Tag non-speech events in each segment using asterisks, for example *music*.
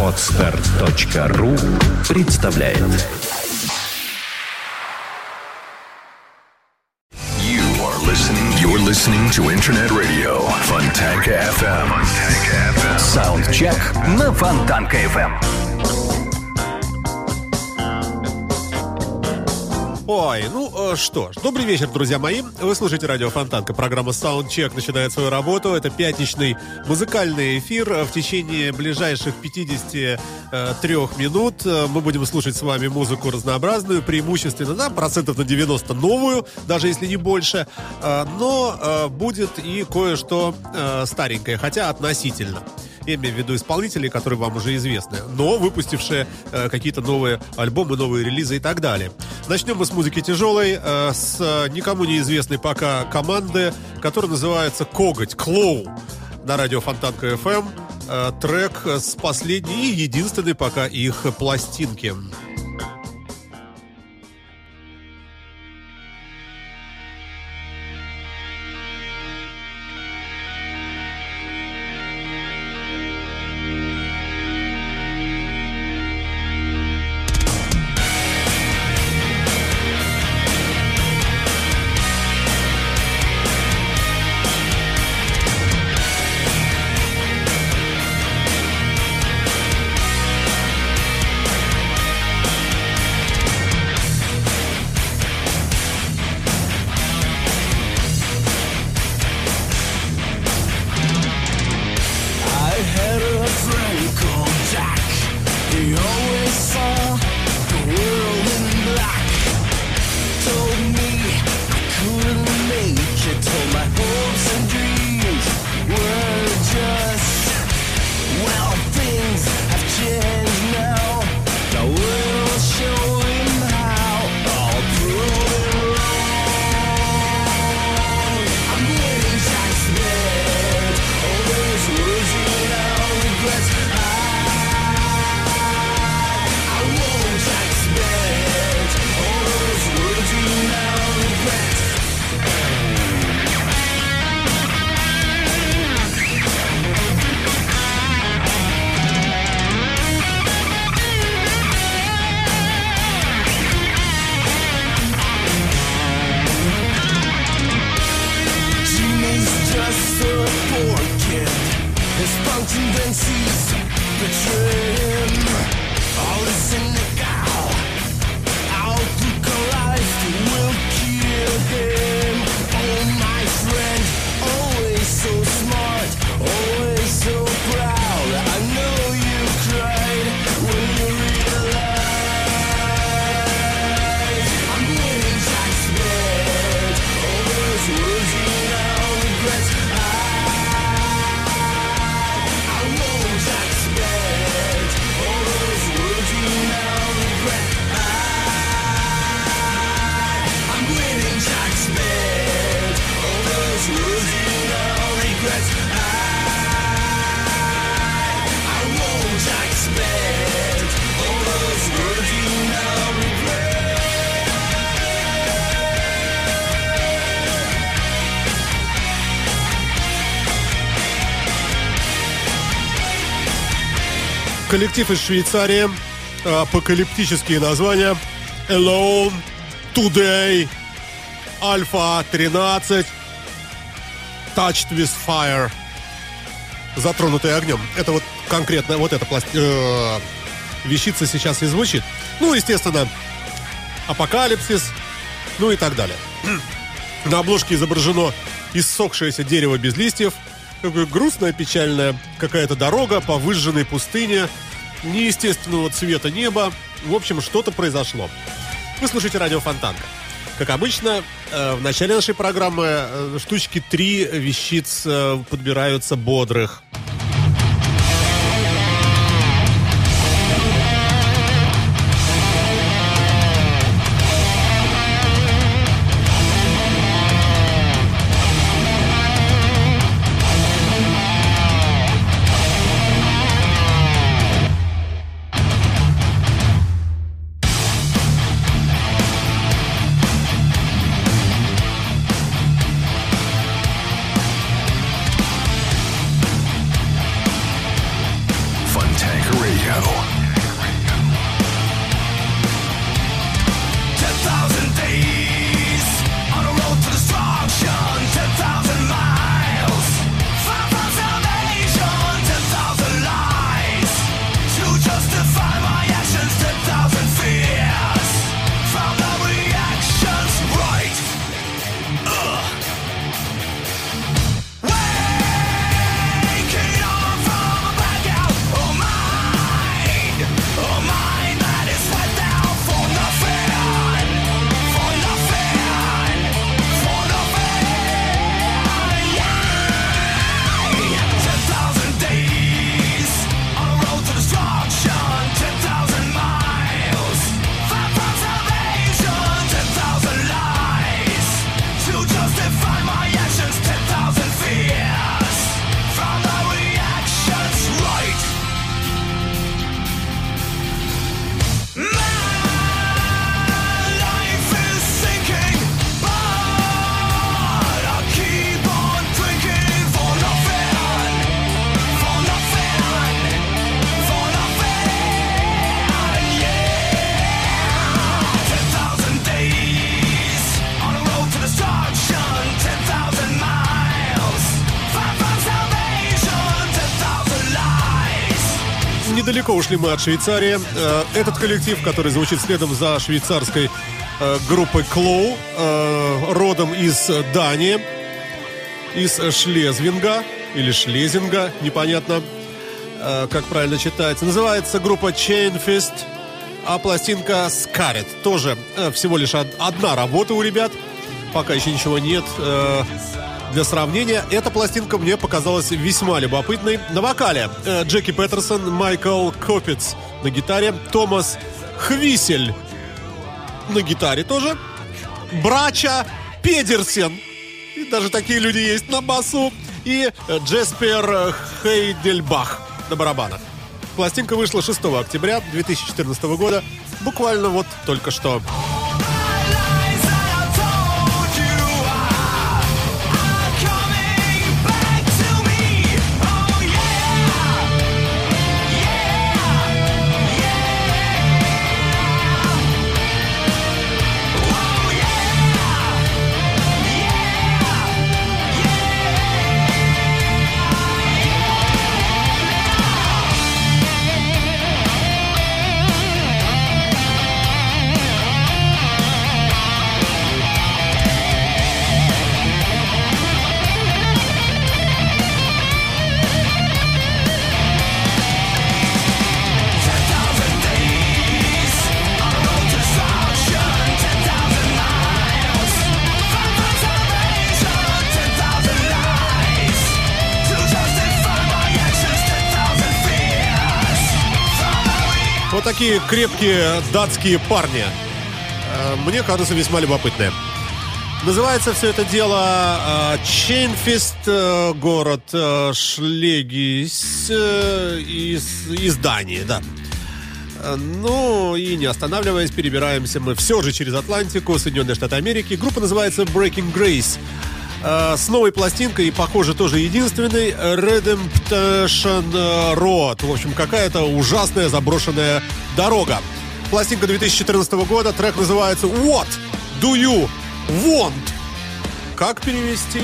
Отстар.ру представляет You are listening. You're listening to Internet Radio Fontanka FM. Саундчек на Фонтанка FM. Ой, ну э, что ж, добрый вечер, друзья мои. Вы слушаете радио Фонтанка. Программа Soundcheck начинает свою работу. Это пятничный музыкальный эфир. В течение ближайших 53 минут э, мы будем слушать с вами музыку разнообразную, преимущественно, да, процентов на 90 новую, даже если не больше. Э, Но э, будет и кое-что э, старенькое, хотя относительно. Я имею в виду исполнителей, которые вам уже известны, но выпустившие э, какие-то новые альбомы, новые релизы и так далее. Начнем мы с музыки тяжелой, э, с э, никому неизвестной пока команды, которая называется «Коготь», «Клоу» на радио Фонтанка FM. Э, трек с последней и единственной пока их пластинки. Коллектив из Швейцарии, апокалиптические названия Alone, Today, Alpha 13, Touched with Fire, затронутый огнем. Это вот конкретно вот эта пласт... э, вещица сейчас и звучит. Ну, естественно, апокалипсис, ну и так далее. *clears throat* На обложке изображено иссохшееся дерево без листьев, грустная, печальная какая-то дорога по выжженной пустыне, неестественного цвета неба. В общем, что-то произошло. Вы слушаете радио Фонтанка. Как обычно, в начале нашей программы э, штучки три вещиц э, подбираются бодрых. Ушли мы от Швейцарии. Э, Этот коллектив, который звучит следом за швейцарской э, группой Клоу, э, родом из Дании, из Шлезвинга или Шлезинга, непонятно, как правильно читается. Называется группа Chain Fist, а пластинка Scarlet. Тоже всего лишь од- одна работа у ребят. Пока еще ничего нет. Для сравнения, эта пластинка мне показалась весьма любопытной. На вокале э, Джеки Петерсон, Майкл Копец на гитаре, Томас Хвисель на гитаре тоже, Брача Педерсен, и даже такие люди есть на басу, и э, Джеспер Хейдельбах на барабанах. Пластинка вышла 6 октября 2014 года, буквально вот только что. Такие крепкие датские парни. Э, Мне кажется, весьма любопытные. Называется все это дело э, Chainfist, э, город Шлегис из, из Дании, да. Ну и не останавливаясь, перебираемся мы все же через Атлантику, Соединенные Штаты Америки. Группа называется Breaking Grace. Э, С новой пластинкой, и, похоже, тоже единственной, Redemption Road. В общем, какая-то ужасная заброшенная дорога. Пластинка 2014 года, трек называется What Do You Want? Как перевести?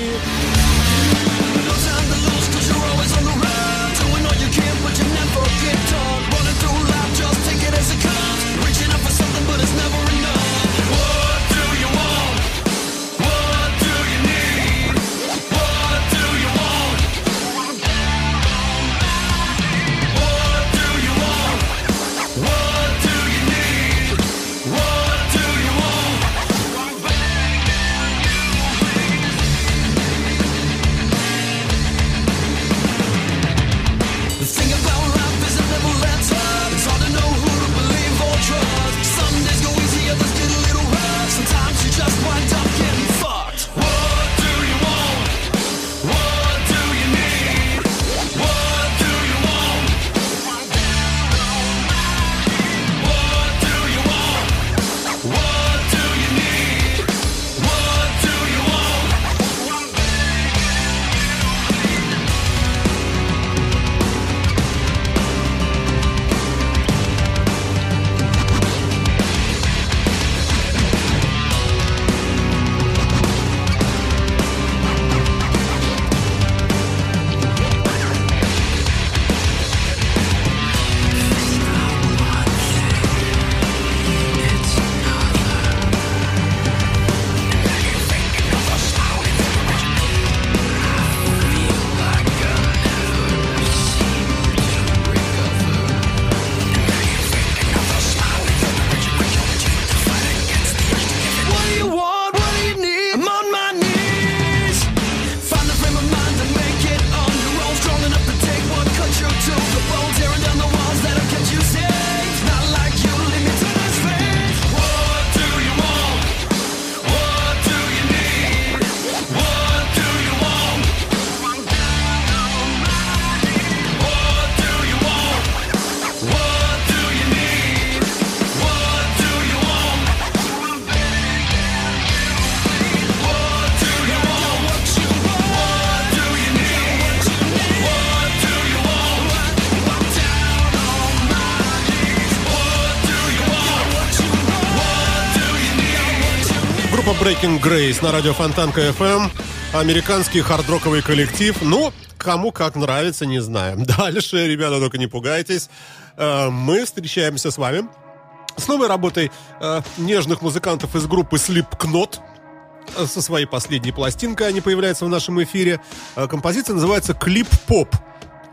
Breaking Grace на радио Фонтанка FM. Американский хардроковый коллектив. Ну, кому как нравится, не знаю. *laughs* Дальше, ребята, только не пугайтесь. Э, Мы встречаемся с вами с новой работой э, нежных музыкантов из группы Slipknot. Э, Со своей последней пластинкой они появляются в нашем эфире. Композиция называется «Клип Поп».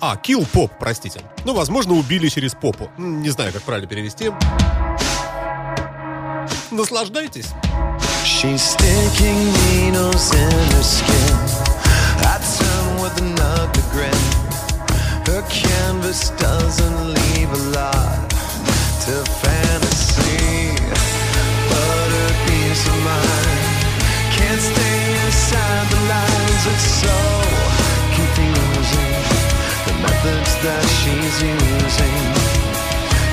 А, Pop, простите. Ну, возможно, убили через попу. Не знаю, как правильно перевести. Наслаждайтесь. She's sticking needles in her skin. I turn with an ugly grin. Her canvas doesn't leave a lot to fantasy. But her peace of mind can't stay inside the lines. It's so confusing. The methods that she's using.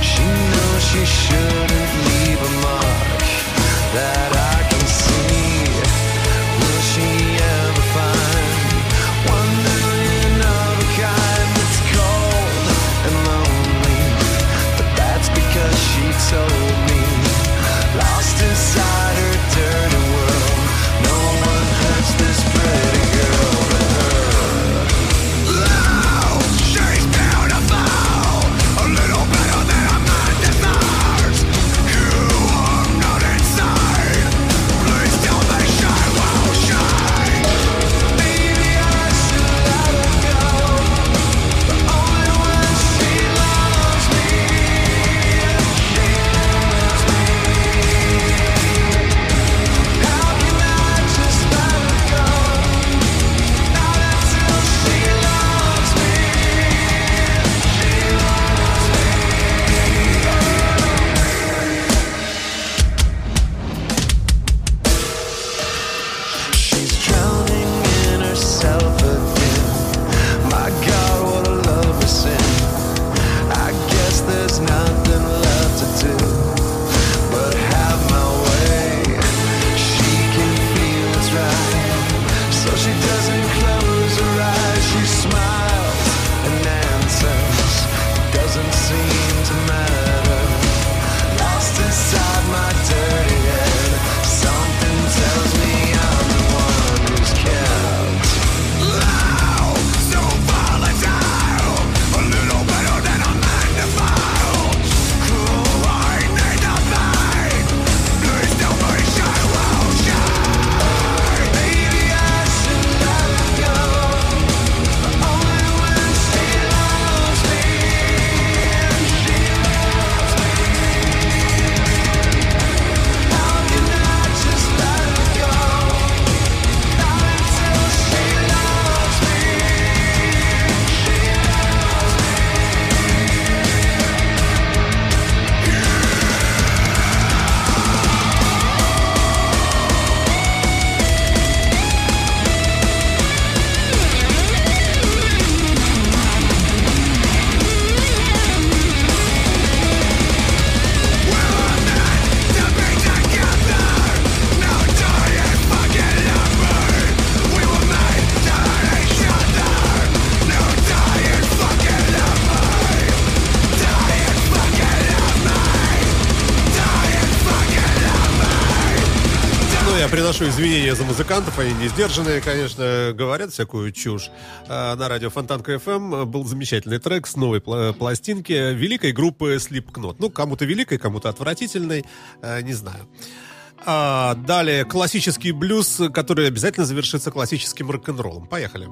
She knows she shouldn't leave a mark that I Я приношу извинения за музыкантов, они не сдержанные, конечно, говорят всякую чушь. А, На радио Фонтанка FM был замечательный трек с новой пла- пластинки великой группы Slipknot. Ну, кому-то великой, кому-то отвратительной, э, не знаю. А, далее классический блюз, который обязательно завершится классическим рок-н-роллом. Поехали.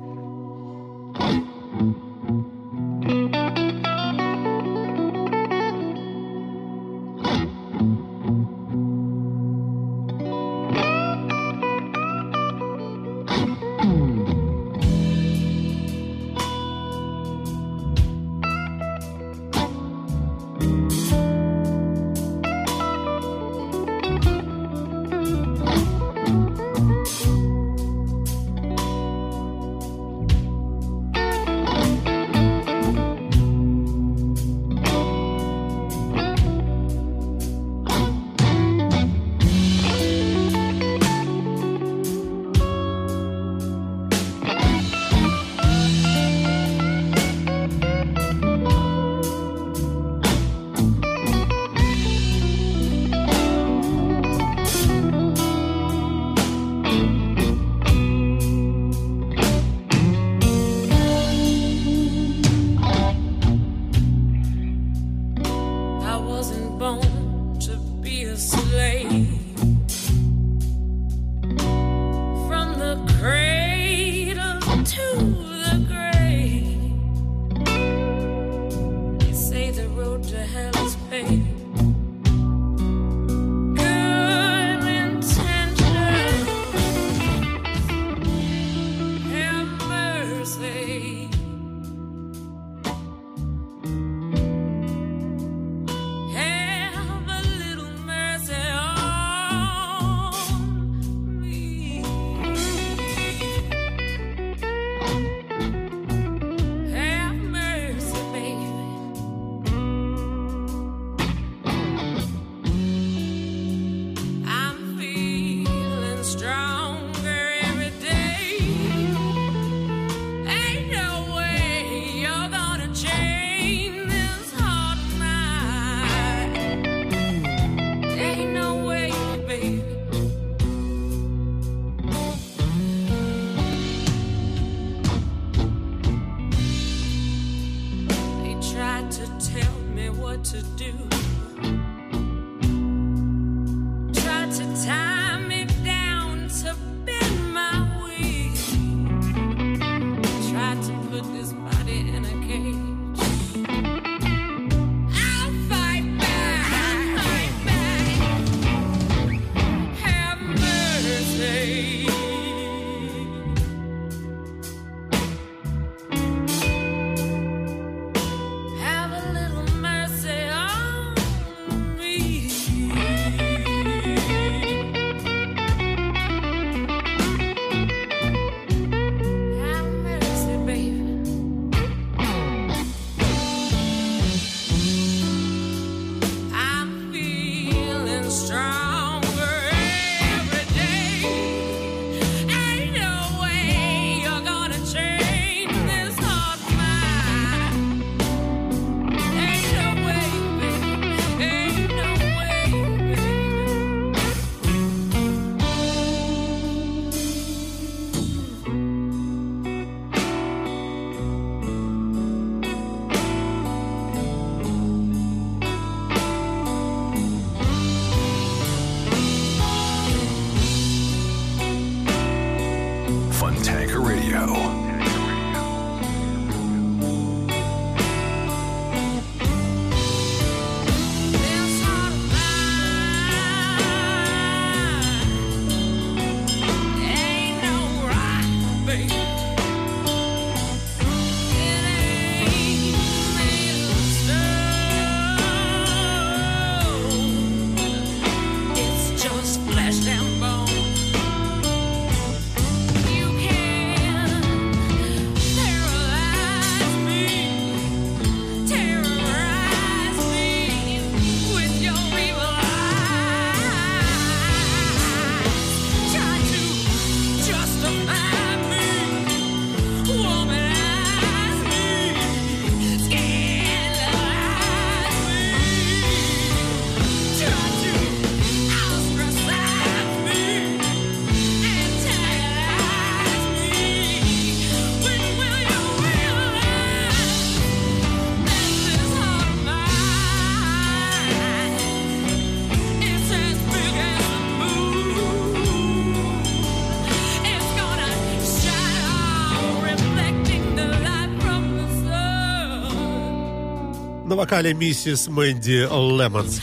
вокале миссис Мэнди Лемонс.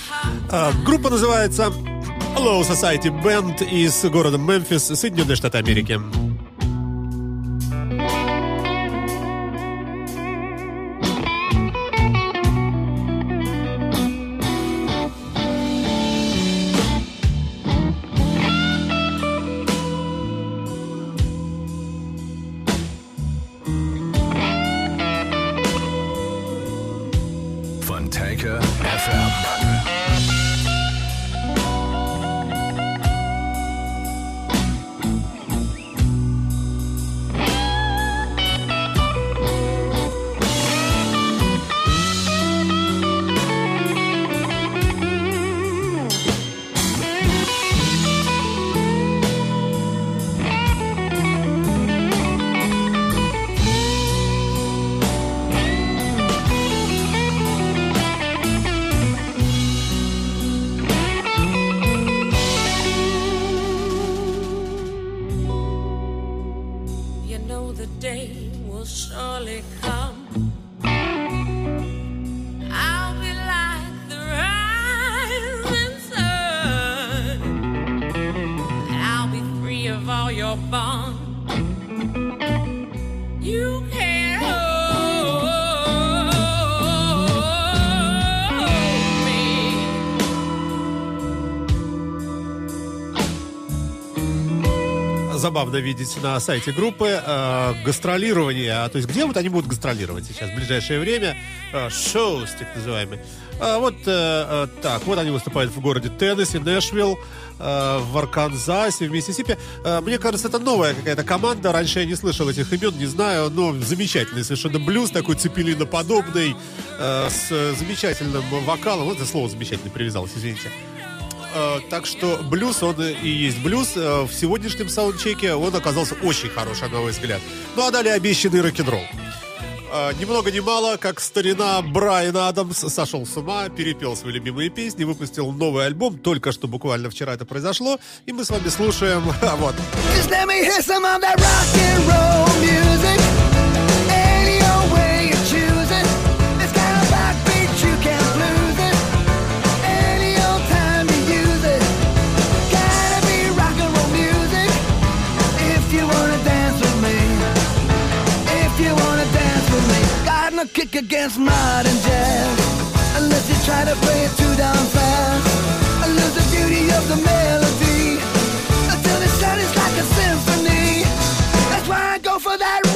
А, группа называется Low Society Band из города Мемфис, Соединенные Штаты Америки. gone. You забавно видеть на сайте группы. Э, гастролирование. А то есть где вот они будут гастролировать сейчас в ближайшее время? Э, шоу, так называемый. А вот э, э, так, вот они выступают в городе Теннесси, Нэшвилл, э, в Арканзасе, в Миссисипи. Э, мне кажется, это новая какая-то команда. Раньше я не слышал этих имен, не знаю, но замечательный совершенно блюз, такой цепелиноподобный, э, с э, замечательным вокалом. Вот это слово замечательно привязалось, извините. Э, так что блюз, он и есть блюз. Э, в сегодняшнем саундчеке он оказался очень хороший на мой взгляд. Ну а далее обещанный рок-н-ролл. Э, ни много ни мало, как старина Брайан Адамс сошел с ума, перепел свои любимые песни, выпустил новый альбом, только что буквально вчера это произошло, и мы с вами слушаем, *laughs* вот. Just let me hear some of that rock and roll music. Kick against modern jazz. Unless you try to play it too down fast. I lose the beauty of the melody. Until the sound is like a symphony. That's why I go for that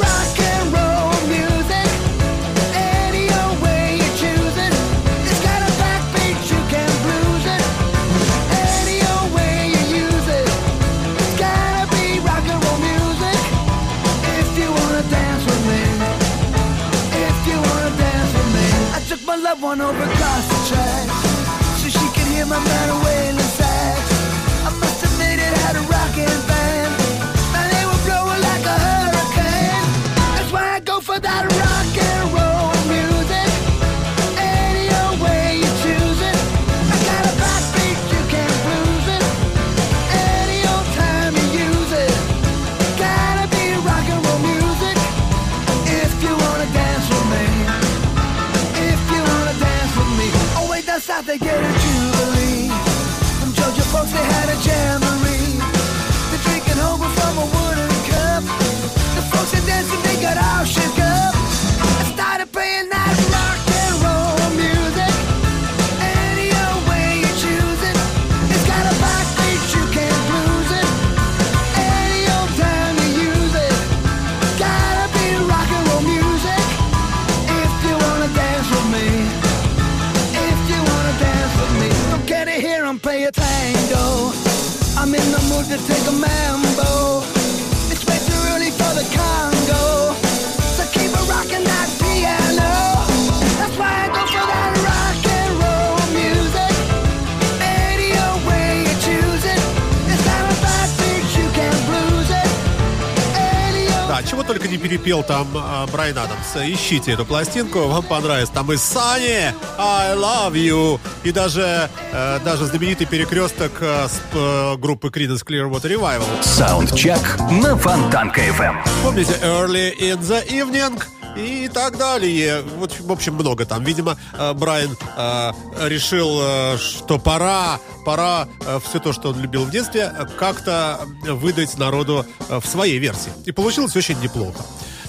перепел там а, Брайан Адамс. Ищите эту пластинку, вам понравится. Там и Sunny, I love you, и даже, э, даже знаменитый перекресток э, с э, группы Creedence Clearwater Revival. Саундчек на Фонтанка FM. Помните, Early in the Evening и так далее. Вот, в общем, много там. Видимо, э, Брайан э, решил, э, что пора, пора все то, что он любил в детстве, э, как-то выдать народу э, в своей версии. И получилось очень неплохо.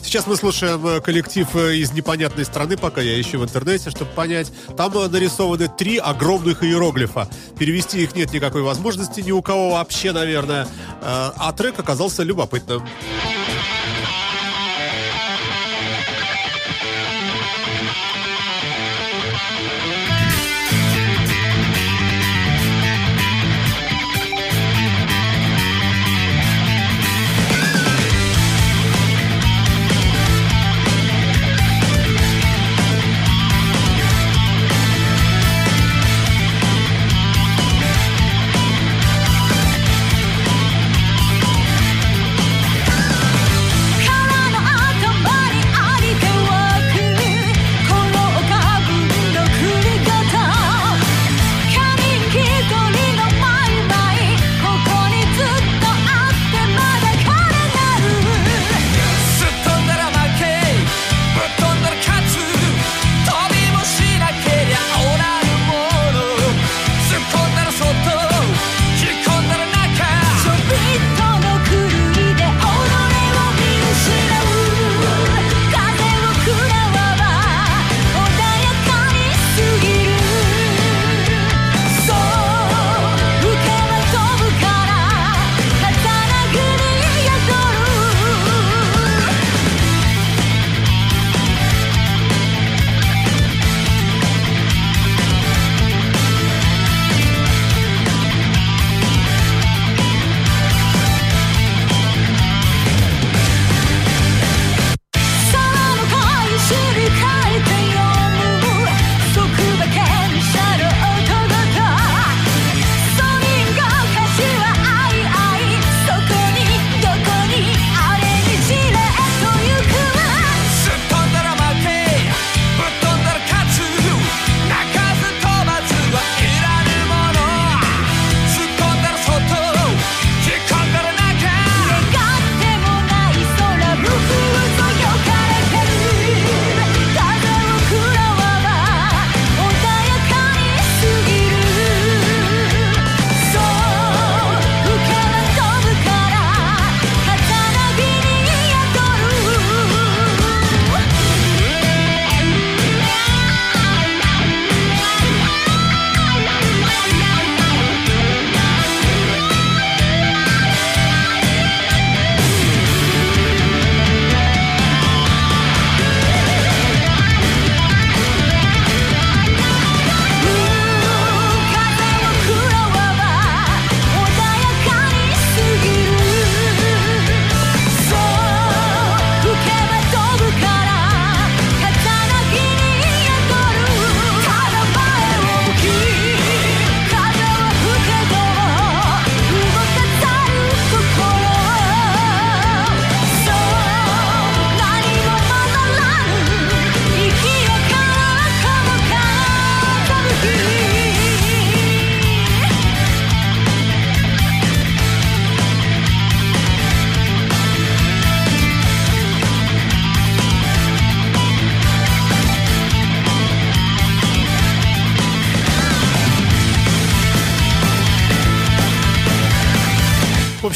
Сейчас мы слушаем э, коллектив э, из непонятной страны, пока я ищу в интернете, чтобы понять. Там э, нарисованы три огромных иероглифа. Перевести их нет никакой возможности ни у кого вообще, наверное. А трек оказался любопытным.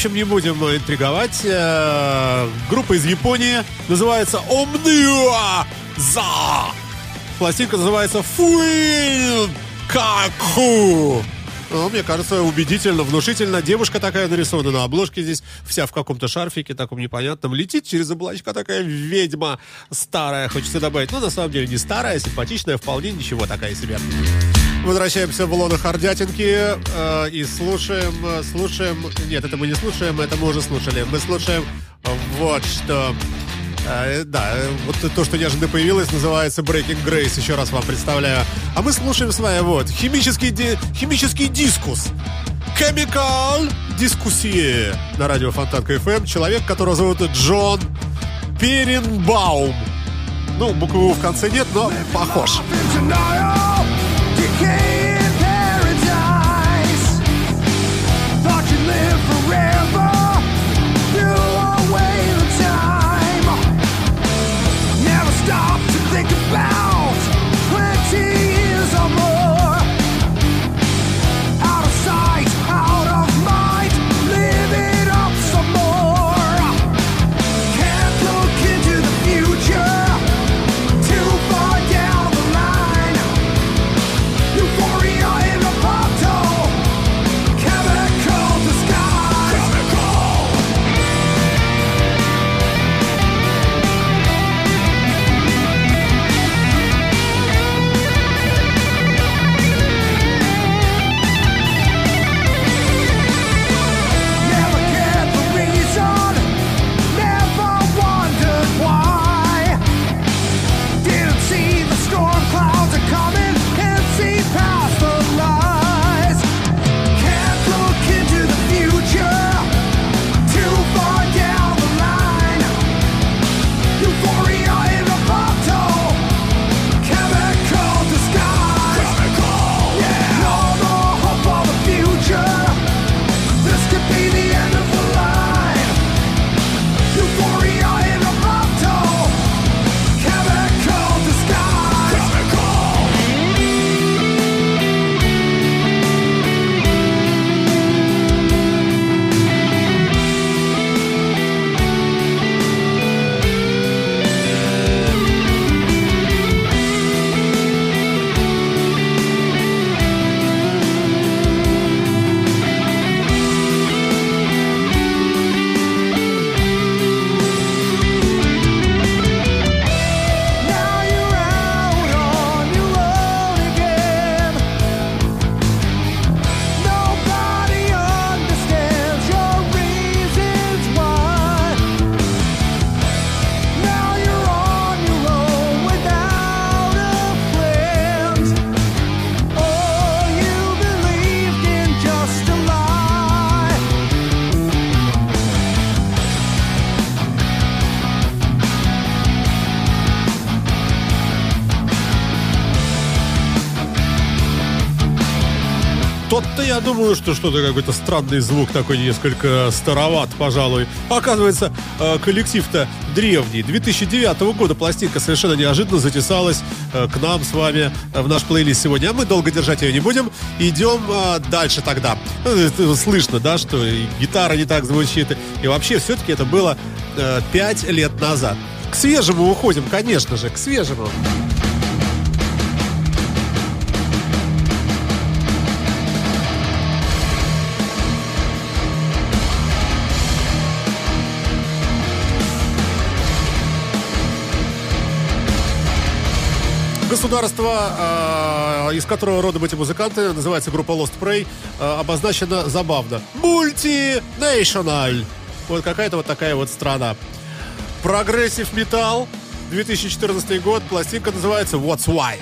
Общем, не будем интриговать. Э, Группа из Японии называется Omnia За. Пластинка называется Фуин. Ну, мне кажется, убедительно, внушительно. Девушка такая нарисована на обложке здесь, вся в каком-то шарфике таком непонятном. Летит через облачка такая ведьма старая, хочется добавить. Ну, на самом деле, не старая, симпатичная, вполне ничего такая себе. Возвращаемся в лоно Хардятинки э, и слушаем, слушаем... Нет, это мы не слушаем, это мы уже слушали. Мы слушаем вот что... Э, да, вот то, что неожиданно появилось, называется Breaking Grace. Еще раз вам представляю. А мы слушаем с вами вот химический, ди, химический дискус. Chemical Дискуссии на радио Фонтанка FM. Человек, которого зовут Джон Перенбаум. Ну, буквы в конце нет, но похож. Думаю, что что-то какой-то странный звук такой несколько староват, пожалуй. Оказывается, э, коллектив-то древний. 2009 года пластинка совершенно неожиданно затесалась э, к нам с вами в наш плейлист сегодня. А мы долго держать ее не будем. Идем э, дальше тогда. Слышно, да, что гитара не так звучит. И вообще, все-таки это было 5 лет назад. К свежему уходим, конечно же, к свежему. Государство, э, из которого родом эти музыканты, называется группа Lost Prey, э, обозначено забавно. Мультинациональ. Вот какая-то вот такая вот страна. Прогрессив металл, 2014 год, пластинка называется What's Why.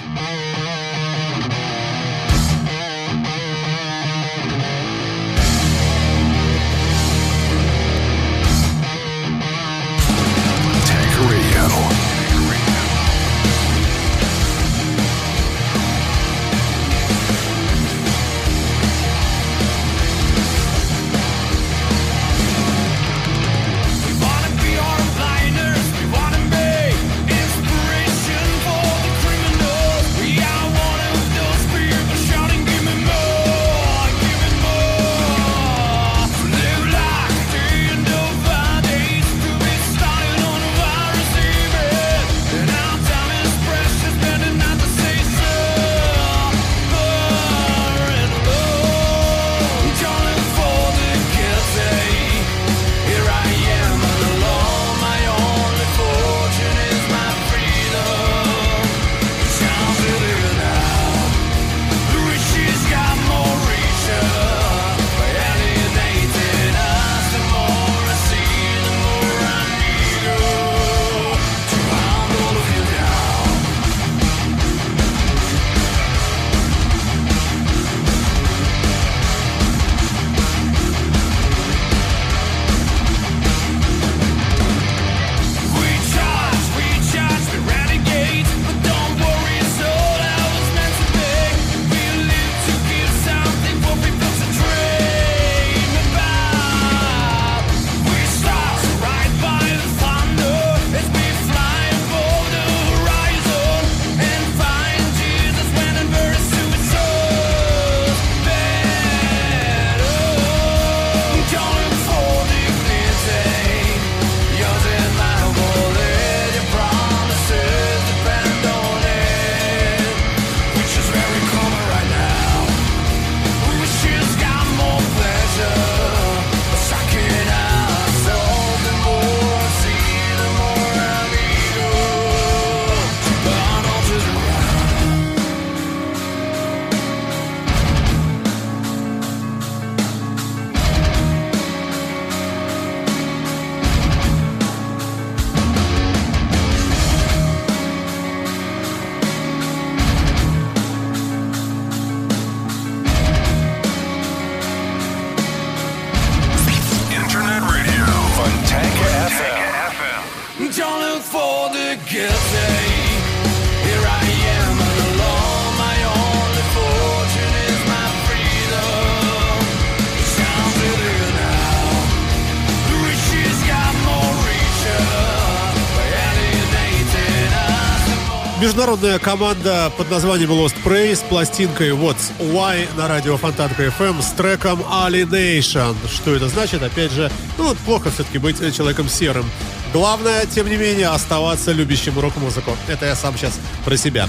Международная команда под названием Lost Prey с пластинкой What's Why на радио Фонтанка FM с треком Alienation. Что это значит? Опять же, ну вот плохо все-таки быть человеком серым. Главное, тем не менее, оставаться любящим рок-музыку. Это я сам сейчас про себя.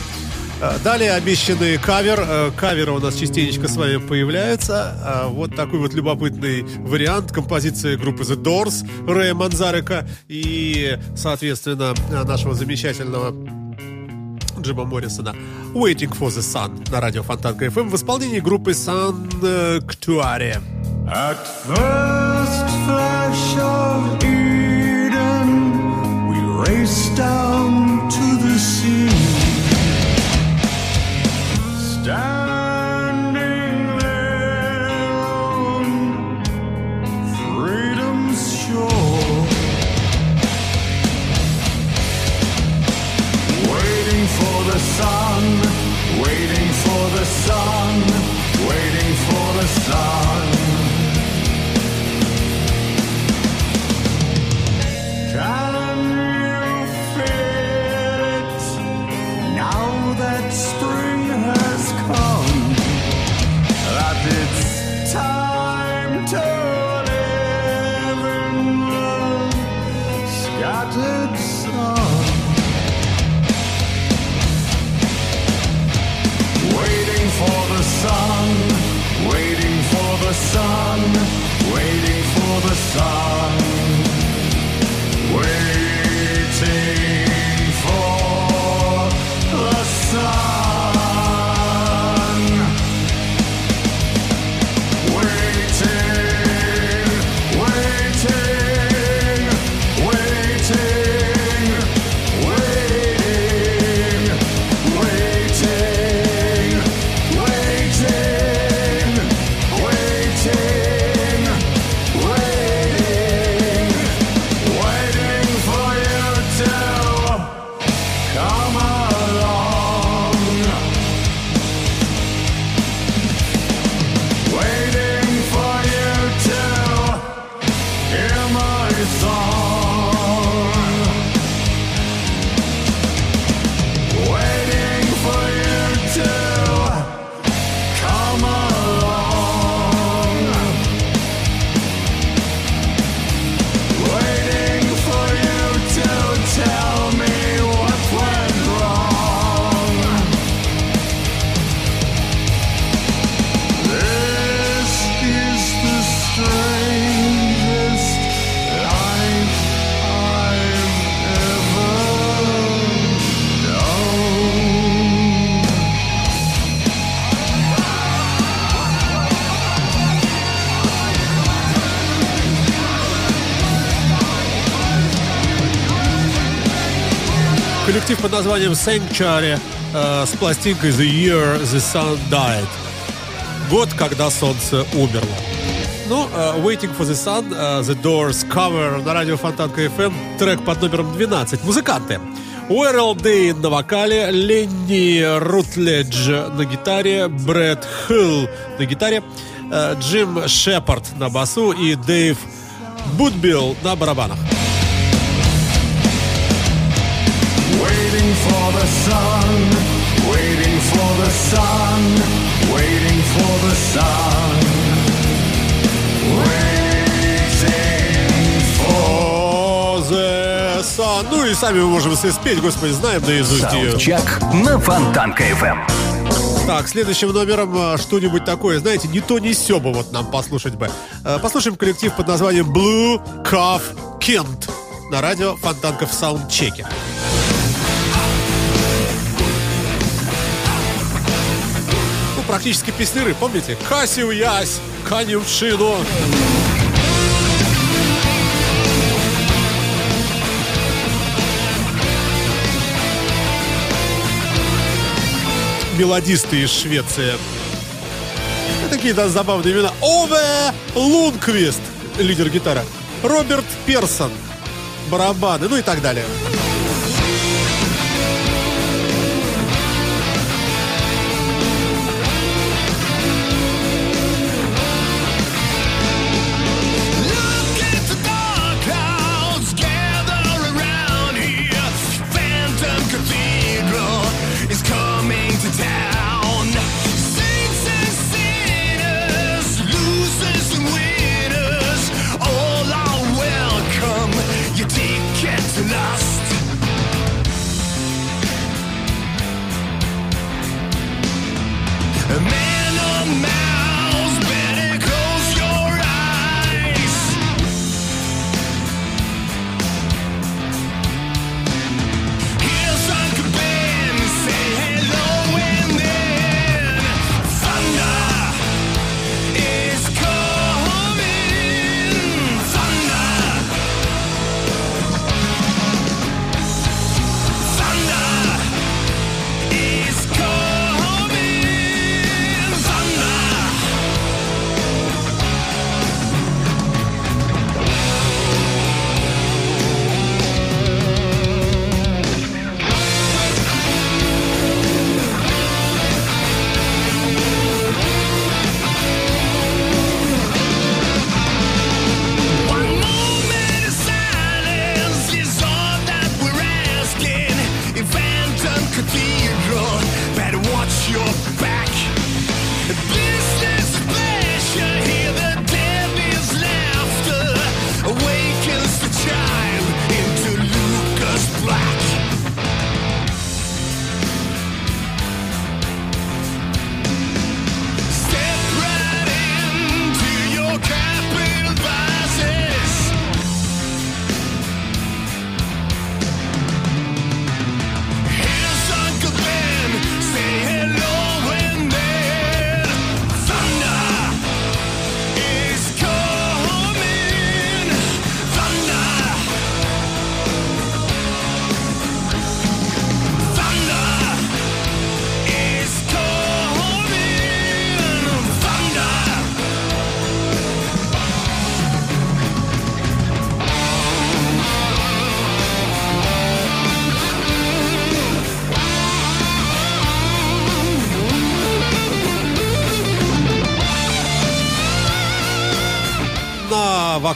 Э, Далее обещанный кавер. Э, Каверы у нас частенечко с вами появляются. Э, Вот такой вот любопытный вариант композиции группы The Doors Рэя Манзарека и, соответственно, нашего замечательного Джима Моррисона Waiting for the Sun на радио Фонтанка FM в исполнении группы Sanctuary. At first flash of Eden, we race down to the sea. song sun, waiting for the sun. Названием Sanctuary э, с пластинкой The Year the Sun Died. Год, когда солнце умерло. Ну, э, Waiting for the Sun, э, The Doors Cover на радио Фонтанка FM, трек под номером 12. Музыканты. Уэрл Дейн на вокале, Ленни Рутледж на гитаре, Брэд Хилл на гитаре, э, Джим Шепард на басу и Дэйв Будбилл на барабанах. For the sun, waiting for the sun, waiting for the sun. Waiting for For the sun. Ну и сами мы можем все спеть, господи, знаем наизусть ее. Саундчек на Фонтанка FM. Так, следующим номером а, что-нибудь такое, знаете, не то, не сё бы вот нам послушать бы. Э, Послушаем коллектив под названием Blue Calf Kent на радио Фонтанка в саундчеке. Ну, практически песнеры, помните? Касю ясь, шину. Мелодисты из Швеции. Да, забавные имена. Ове Лунквист, лидер гитара. Роберт Персон, барабаны, ну и так далее.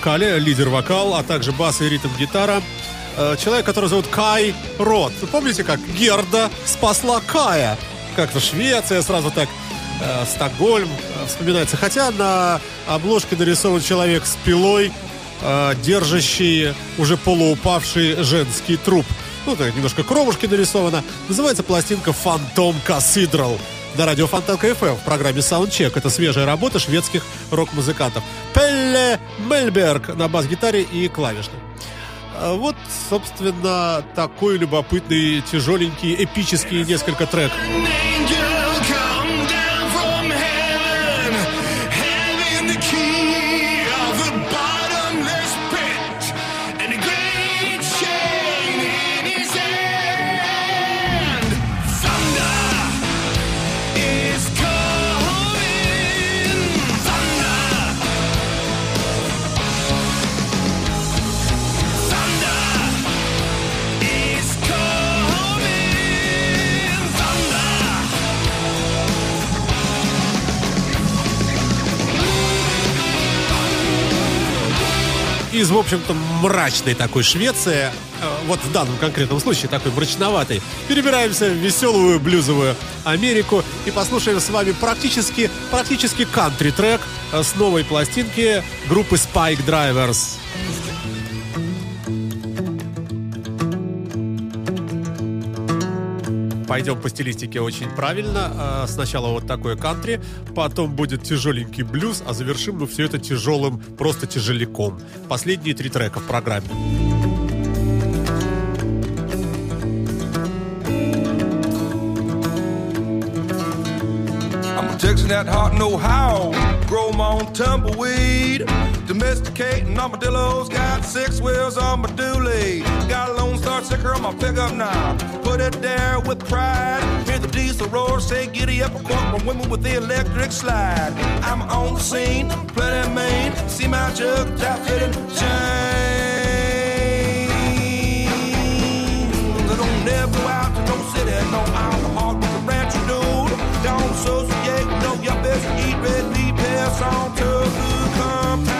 Вокале, лидер вокал, а также бас и ритм-гитара. э, Человек, который зовут Кай Рот. Помните, как Герда спасла Кая? Как-то Швеция сразу так, э, Стокгольм э, вспоминается. Хотя на обложке нарисован человек с пилой, держащий уже полуупавший женский труп. Ну, так немножко кровушки нарисовано. Называется пластинка «Фантом Кассидрал» на радио Фонтанка FM в программе Soundcheck. Это свежая работа шведских рок-музыкантов. Пелле Мельберг на бас-гитаре и клавишных. А Вот, собственно, такой любопытный, тяжеленький, эпический несколько трек. В общем-то, мрачной такой Швеции, э, вот в данном конкретном случае такой мрачноватой, перебираемся в веселую блюзовую Америку и послушаем с вами практически, практически кантри-трек э, с новой пластинки группы Spike Drivers. Пойдем по стилистике очень правильно. А, Сначала вот такое кантри, потом будет тяжеленький блюз, а завершим мы все это тяжелым, просто тяжеляком. Последние три трека в программе. I'm a Texan at heart, know how. Grow my own tumbleweed. Domesticating armadillos. Got six wheels on my dually. Got a Lone Star sticker on my pickup now. Put it there with pride. Hear the diesel roar, say giddy up a quote from women with the electric slide. I'm on the scene, plenty main. See my jug, tap fitting chains. I don't never go out to no city, no alcohol with a rancher dude. Don't associate, no your best eat red meat, pass on to the come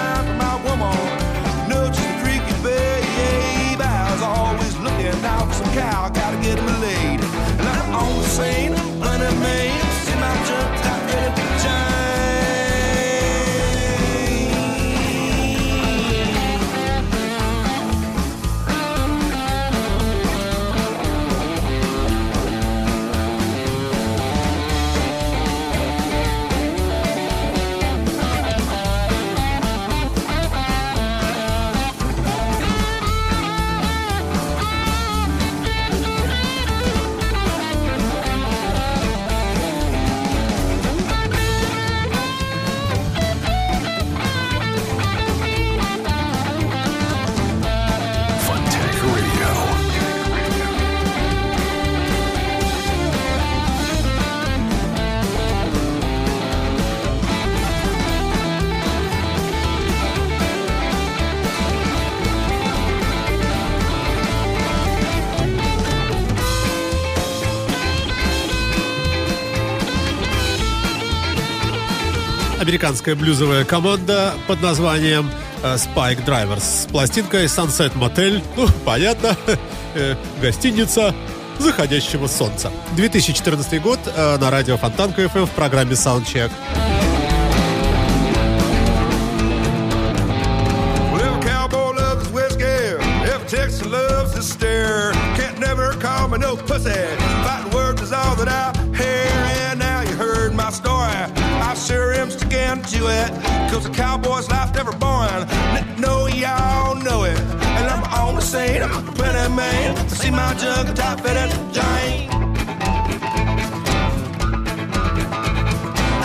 Американская блюзовая команда под названием э, Spike Drivers с пластинкой Sunset Motel. Ну, понятно, *laughs* э, гостиница заходящего солнца. 2014 год э, на радио Фонтанка FM в программе Soundcheck. Cowboy loves his stare. Can't never call me no pussy. Cause a cowboy's life never boring. N- No, y'all know it. And I'm on the scene. I'm plenty man. See my jug top fitted giant.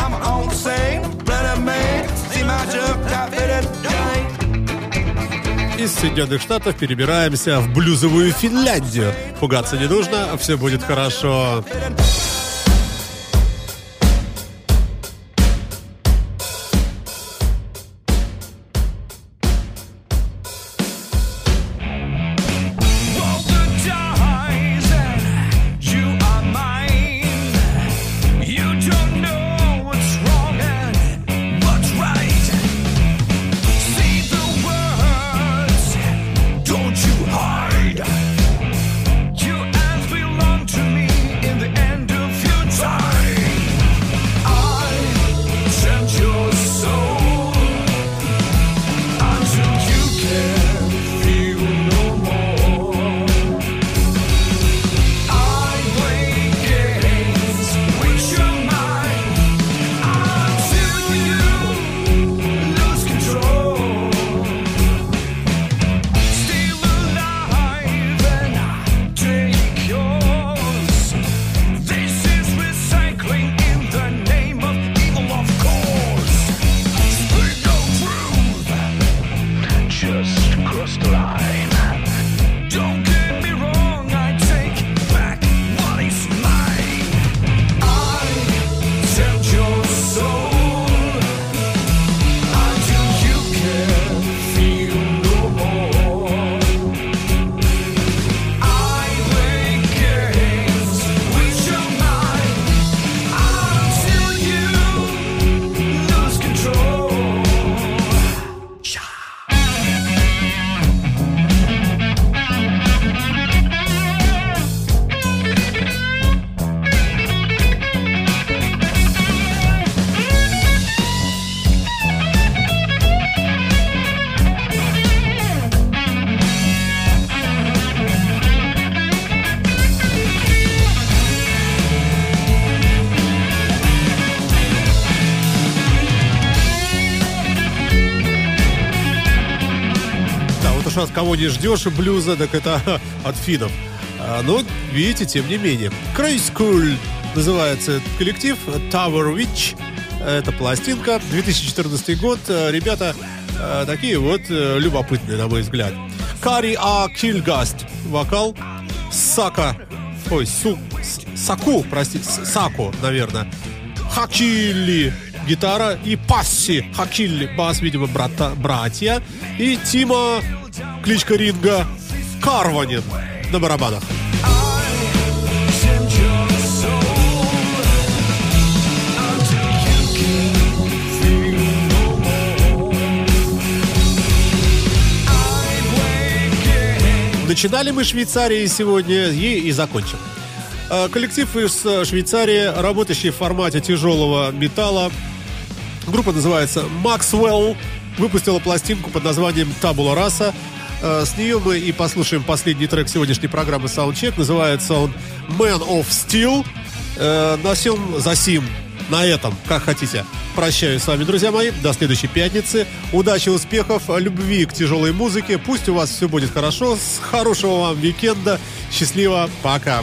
I'm on the scene. Plenty man. See my jug top fitted giant. Из Соединенных Штатов перебираемся в блюзовую Финляндию. Пугаться не нужно, все будет хорошо. Roll уж от кого не ждешь блюза, так это *laughs* от финнов. А, но, видите, тем не менее. Crazy Cool называется этот коллектив. Tower Witch. Это пластинка. 2014 год. Э, Ребята э, такие вот э, любопытные, на мой взгляд. Кари А. Кильгаст. Вокал. Сака. Ой, Су... Саку, простите. Саку, наверное. Хакили гитара и Пасси Хакилли бас, видимо, брата, братья. И Тима, кличка Ринга, Карванин на барабанах. Начинали мы Швейцарии сегодня и, и закончим. Э, Коллектив из э, Швейцарии, работающий в формате тяжелого металла. Группа называется Maxwell. Выпустила пластинку под названием Tabula Rasa. Э, С нее мы и послушаем последний трек сегодняшней программы Soundcheck. Называется он Man of Steel. Э, На сем, за сим, на этом, как хотите. Прощаюсь с вами, друзья мои. До следующей пятницы. Удачи, успехов, любви к тяжелой музыке. Пусть у вас все будет хорошо. С хорошего вам викенда. Счастливо. Пока.